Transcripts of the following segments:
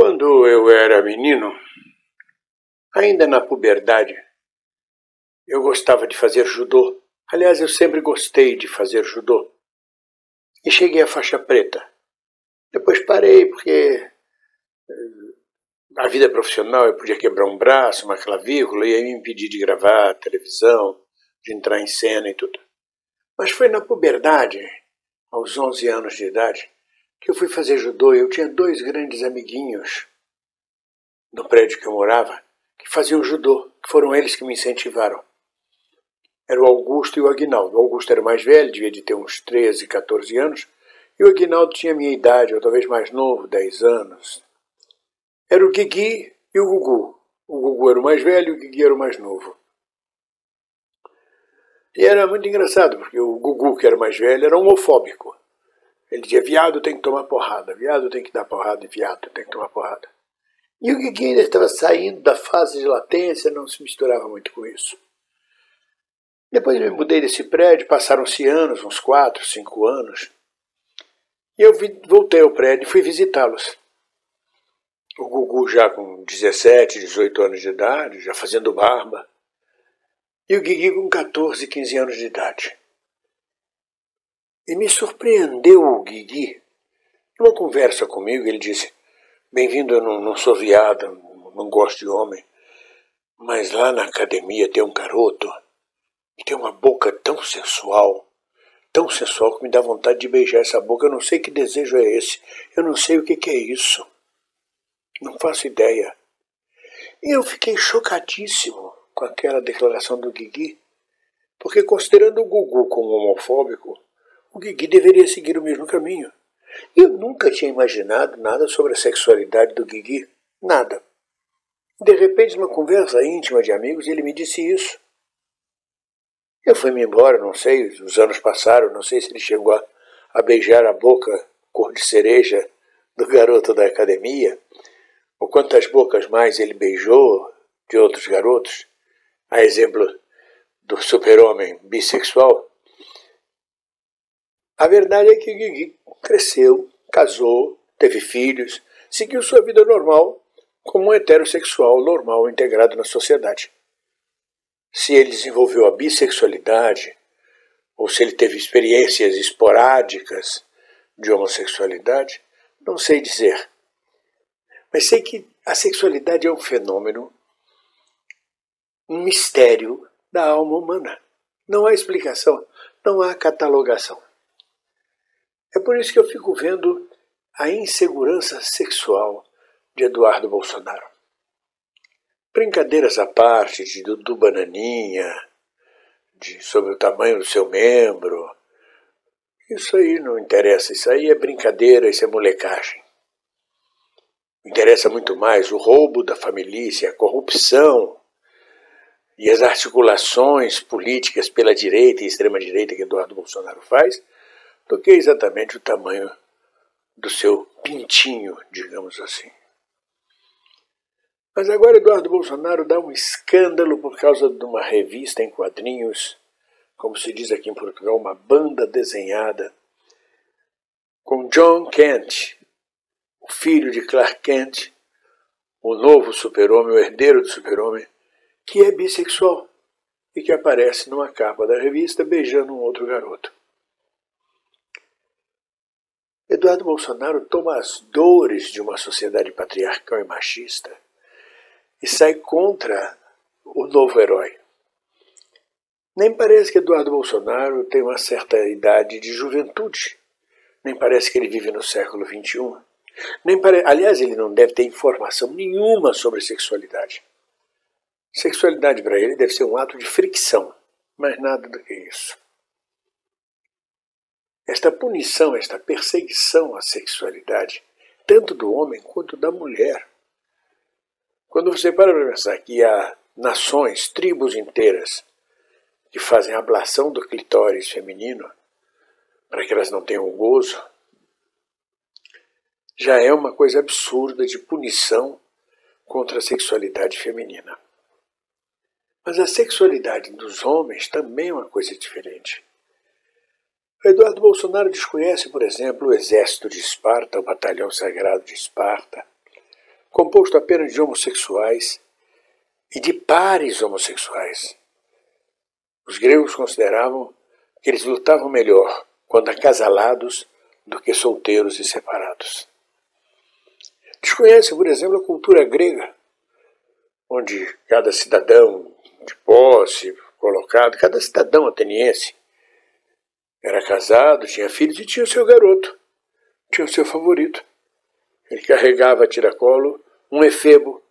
Quando eu era menino, ainda na puberdade, eu gostava de fazer judô. Aliás, eu sempre gostei de fazer judô. E cheguei à faixa preta. Depois parei porque eh, vida profissional eu podia quebrar um braço, uma clavícula, e aí me impedir de gravar televisão, de entrar em cena e tudo. Mas foi na puberdade, aos 11 anos de idade, que eu fui fazer judô eu tinha dois grandes amiguinhos no prédio que eu morava que faziam judô, que foram eles que me incentivaram. Era o Augusto e o Aguinaldo. O Augusto era mais velho, devia de ter uns 13, 14 anos, e o Aguinaldo tinha a minha idade, ou talvez mais novo, 10 anos. Era o Guigui e o Gugu. O Gugu era o mais velho e o Guigui era o mais novo. E era muito engraçado, porque o Gugu, que era mais velho, era homofóbico. Ele dizia, viado tem que tomar porrada, viado tem que dar porrada e viado tem que tomar porrada. E o Guigui ainda estava saindo da fase de latência, não se misturava muito com isso. Depois eu me mudei desse prédio, passaram-se anos, uns quatro, cinco anos, e eu voltei ao prédio e fui visitá-los. O Gugu já com 17, 18 anos de idade, já fazendo barba, e o Guigui com 14, 15 anos de idade. E me surpreendeu o Guigui. Numa conversa comigo, ele disse: Bem-vindo, eu não, não sou viado, não gosto de homem, mas lá na academia tem um garoto que tem uma boca tão sensual, tão sensual que me dá vontade de beijar essa boca. Eu não sei que desejo é esse, eu não sei o que, que é isso. Não faço ideia. E eu fiquei chocadíssimo com aquela declaração do Guigui, porque considerando o Gugu como homofóbico, o Guigui deveria seguir o mesmo caminho. Eu nunca tinha imaginado nada sobre a sexualidade do Guigui. Nada. De repente, numa conversa íntima de amigos, ele me disse isso. Eu fui-me embora, não sei, os anos passaram, não sei se ele chegou a, a beijar a boca cor de cereja do garoto da academia, ou quantas bocas mais ele beijou de outros garotos, a exemplo do super-homem bissexual. A verdade é que Guigui cresceu, casou, teve filhos, seguiu sua vida normal como um heterossexual normal integrado na sociedade. Se ele desenvolveu a bissexualidade, ou se ele teve experiências esporádicas de homossexualidade, não sei dizer. Mas sei que a sexualidade é um fenômeno, um mistério da alma humana. Não há explicação, não há catalogação. É por isso que eu fico vendo a insegurança sexual de Eduardo Bolsonaro. Brincadeiras à parte de Dudu Bananinha, de, sobre o tamanho do seu membro. Isso aí não interessa, isso aí é brincadeira, isso é molecagem. Interessa muito mais o roubo da família, a corrupção e as articulações políticas pela direita e extrema-direita que Eduardo Bolsonaro faz do que exatamente o tamanho do seu pintinho, digamos assim. Mas agora Eduardo Bolsonaro dá um escândalo por causa de uma revista em quadrinhos, como se diz aqui em Portugal, uma banda desenhada, com John Kent, o filho de Clark Kent, o novo super-homem, o herdeiro do super-homem, que é bissexual e que aparece numa capa da revista beijando um outro garoto. Eduardo Bolsonaro toma as dores de uma sociedade patriarcal e machista e sai contra o novo herói. Nem parece que Eduardo Bolsonaro tem uma certa idade de juventude. Nem parece que ele vive no século XXI. Nem pare... Aliás, ele não deve ter informação nenhuma sobre sexualidade. Sexualidade para ele deve ser um ato de fricção, mas nada do que isso. Esta punição, esta perseguição à sexualidade, tanto do homem quanto da mulher. Quando você para para pensar que há nações, tribos inteiras, que fazem ablação do clitóris feminino para que elas não tenham gozo, já é uma coisa absurda de punição contra a sexualidade feminina. Mas a sexualidade dos homens também é uma coisa diferente. Eduardo Bolsonaro desconhece, por exemplo, o exército de Esparta, o batalhão sagrado de Esparta, composto apenas de homossexuais e de pares homossexuais. Os gregos consideravam que eles lutavam melhor quando acasalados do que solteiros e separados. Desconhece, por exemplo, a cultura grega, onde cada cidadão de posse, colocado, cada cidadão ateniense era casado, tinha filhos e tinha o seu garoto, tinha o seu favorito. Ele carregava tiracolo um efebo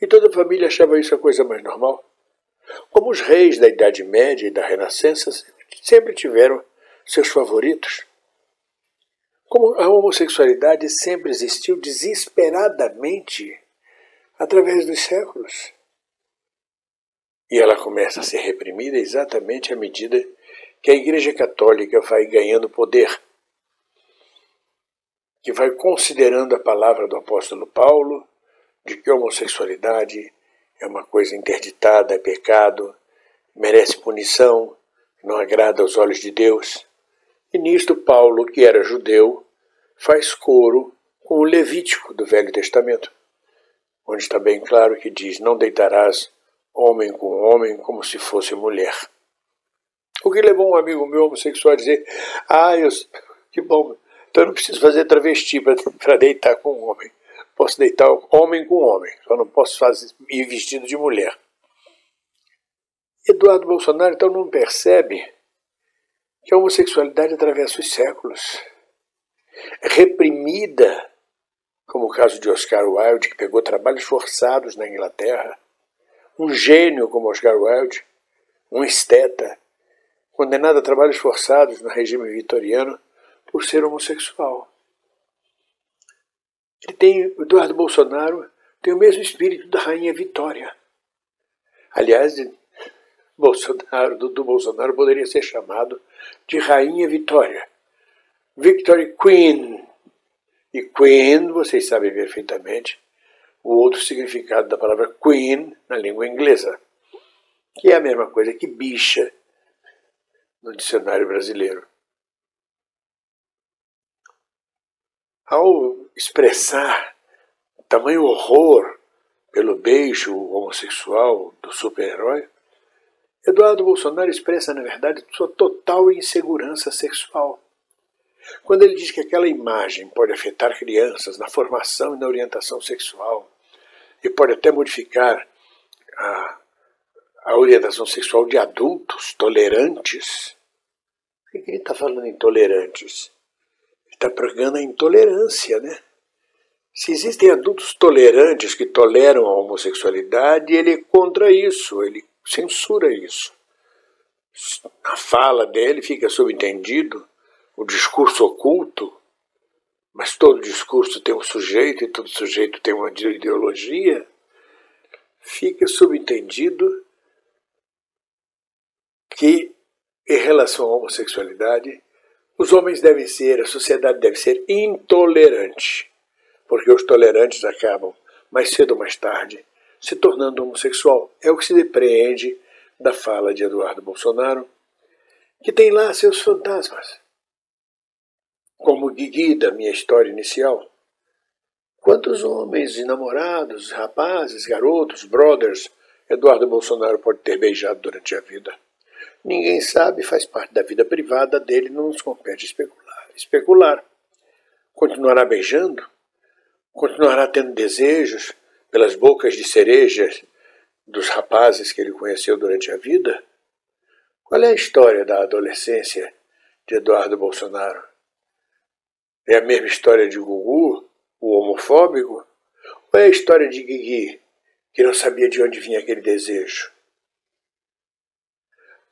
e toda a família achava isso a coisa mais normal. Como os reis da Idade Média e da Renascença sempre tiveram seus favoritos. Como a homossexualidade sempre existiu desesperadamente através dos séculos. E ela começa a ser reprimida exatamente à medida que a Igreja Católica vai ganhando poder, que vai considerando a palavra do apóstolo Paulo de que a homossexualidade é uma coisa interditada, é pecado, merece punição, não agrada aos olhos de Deus. E nisto Paulo, que era judeu, faz coro com o Levítico do Velho Testamento, onde está bem claro que diz: Não deitarás homem com homem como se fosse mulher. O que levou um amigo meu homossexual a dizer: Ah, eu, que bom, então eu não preciso fazer travesti para deitar com um homem. Posso deitar homem com homem, só não posso fazer, ir vestido de mulher. Eduardo Bolsonaro então não percebe que a homossexualidade atravessa os séculos. É reprimida, como o caso de Oscar Wilde, que pegou trabalhos forçados na Inglaterra. Um gênio como Oscar Wilde, um esteta, condenado a trabalhos forçados no regime vitoriano por ser homossexual. Ele tem, Eduardo Bolsonaro tem o mesmo espírito da rainha Vitória. Aliás, Bolsonaro, do Bolsonaro poderia ser chamado de Rainha Vitória. Victory Queen. E Queen, vocês sabem perfeitamente, o outro significado da palavra Queen na língua inglesa, que é a mesma coisa que bicha no dicionário brasileiro. Ao expressar tamanho horror pelo beijo homossexual do super-herói, Eduardo Bolsonaro expressa, na verdade, sua total insegurança sexual. Quando ele diz que aquela imagem pode afetar crianças na formação e na orientação sexual, e pode até modificar a, a orientação sexual de adultos tolerantes, por que ele está falando em tolerantes? Ele está pregando a intolerância, né? Se existem adultos tolerantes que toleram a homossexualidade, ele é contra isso, ele censura isso. Na fala dele fica subentendido o discurso oculto, mas todo discurso tem um sujeito e todo sujeito tem uma ideologia. Fica subentendido que, em relação à homossexualidade, os homens devem ser, a sociedade deve ser intolerante, porque os tolerantes acabam, mais cedo ou mais tarde, se tornando homossexual. É o que se depreende da fala de Eduardo Bolsonaro, que tem lá seus fantasmas. Como Guigui da minha história inicial. Quantos homens namorados, rapazes, garotos, brothers, Eduardo Bolsonaro pode ter beijado durante a vida? Ninguém sabe, faz parte da vida privada dele, não nos compete especular. Especular. Continuará beijando? Continuará tendo desejos? pelas bocas de cereja dos rapazes que ele conheceu durante a vida? Qual é a história da adolescência de Eduardo Bolsonaro? É a mesma história de Gugu, o homofóbico? Ou é a história de Guigui, que não sabia de onde vinha aquele desejo?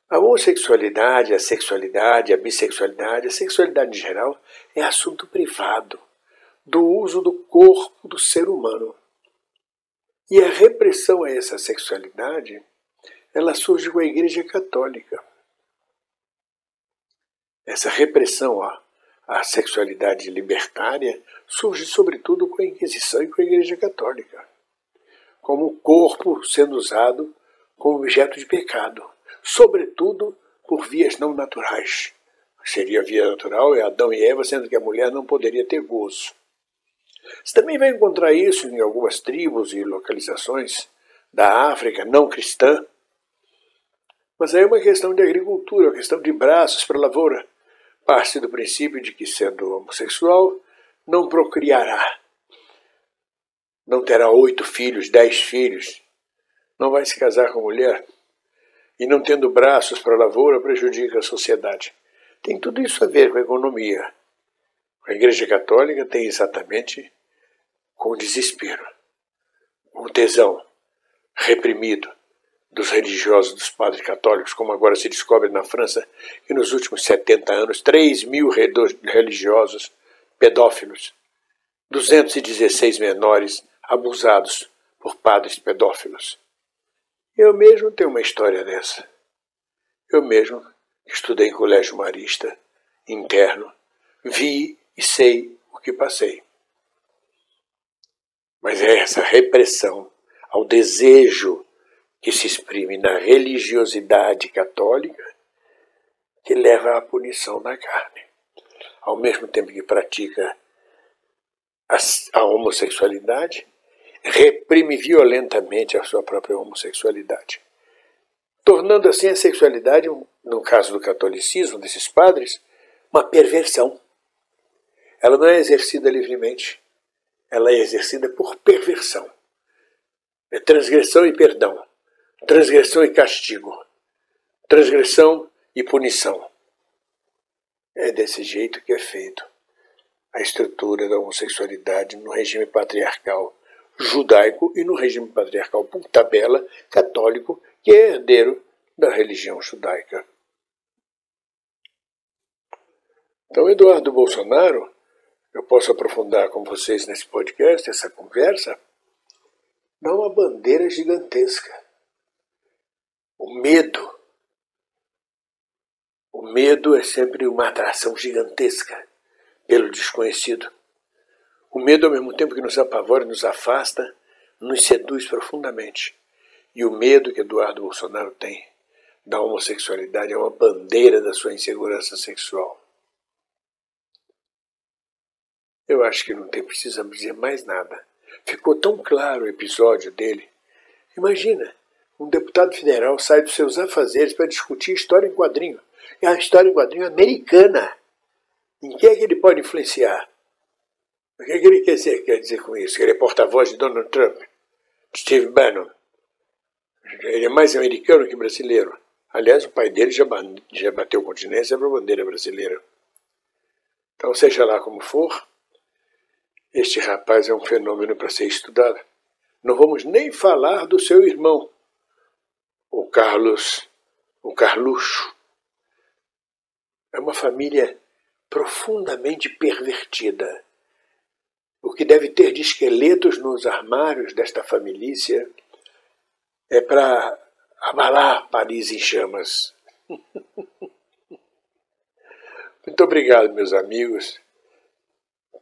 A homossexualidade, a sexualidade, a bissexualidade, a sexualidade em geral é assunto privado do uso do corpo do ser humano. E a repressão a essa sexualidade, ela surge com a Igreja Católica. Essa repressão à, à sexualidade libertária surge sobretudo com a Inquisição e com a Igreja Católica, como o corpo sendo usado como objeto de pecado, sobretudo por vias não naturais. Seria via natural é Adão e Eva, sendo que a mulher não poderia ter gozo. Você também vai encontrar isso em algumas tribos e localizações da África não cristã. Mas aí é uma questão de agricultura, uma questão de braços para a lavoura. Parte do princípio de que, sendo homossexual, não procriará. Não terá oito filhos, dez filhos. Não vai se casar com mulher. E não tendo braços para a lavoura, prejudica a sociedade. Tem tudo isso a ver com a economia. A Igreja Católica tem exatamente com o desespero, o tesão reprimido dos religiosos, dos padres católicos, como agora se descobre na França, que nos últimos 70 anos, 3 mil religiosos pedófilos, 216 menores abusados por padres pedófilos. Eu mesmo tenho uma história dessa. Eu mesmo estudei em colégio marista, interno, vi e sei o que passei. Mas é essa repressão ao desejo que se exprime na religiosidade católica que leva à punição da carne. Ao mesmo tempo que pratica a, a homossexualidade, reprime violentamente a sua própria homossexualidade, tornando assim a sexualidade, no caso do catolicismo, desses padres, uma perversão. Ela não é exercida livremente, ela é exercida por perversão. É transgressão e perdão, transgressão e castigo, transgressão e punição. É desse jeito que é feito a estrutura da homossexualidade no regime patriarcal judaico e no regime patriarcal por tabela católico, que é herdeiro da religião judaica. Então, Eduardo Bolsonaro eu posso aprofundar com vocês nesse podcast, essa conversa, dá uma bandeira gigantesca. O medo. O medo é sempre uma atração gigantesca pelo desconhecido. O medo, ao mesmo tempo que nos apavora e nos afasta, nos seduz profundamente. E o medo que Eduardo Bolsonaro tem da homossexualidade é uma bandeira da sua insegurança sexual. Eu acho que não tem, precisamos dizer mais nada. Ficou tão claro o episódio dele. Imagina, um deputado federal sai dos seus afazeres para discutir história em quadrinho. É a história em quadrinho americana. Em que é que ele pode influenciar? O que, é que ele quer dizer, quer dizer com isso? Que ele é porta-voz de Donald Trump, Steve Bannon. Ele é mais americano que brasileiro. Aliás, o pai dele já, já bateu continência para a bandeira brasileira. Então, seja lá como for, este rapaz é um fenômeno para ser estudado. Não vamos nem falar do seu irmão, o Carlos, o Carluxo. É uma família profundamente pervertida. O que deve ter de esqueletos nos armários desta família é para abalar Paris em chamas. Muito obrigado, meus amigos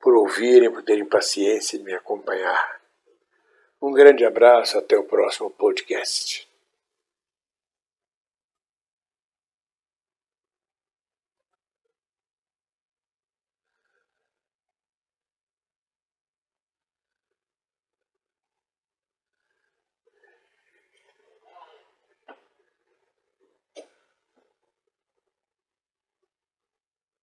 por ouvirem, por terem paciência de me acompanhar. Um grande abraço, até o próximo podcast.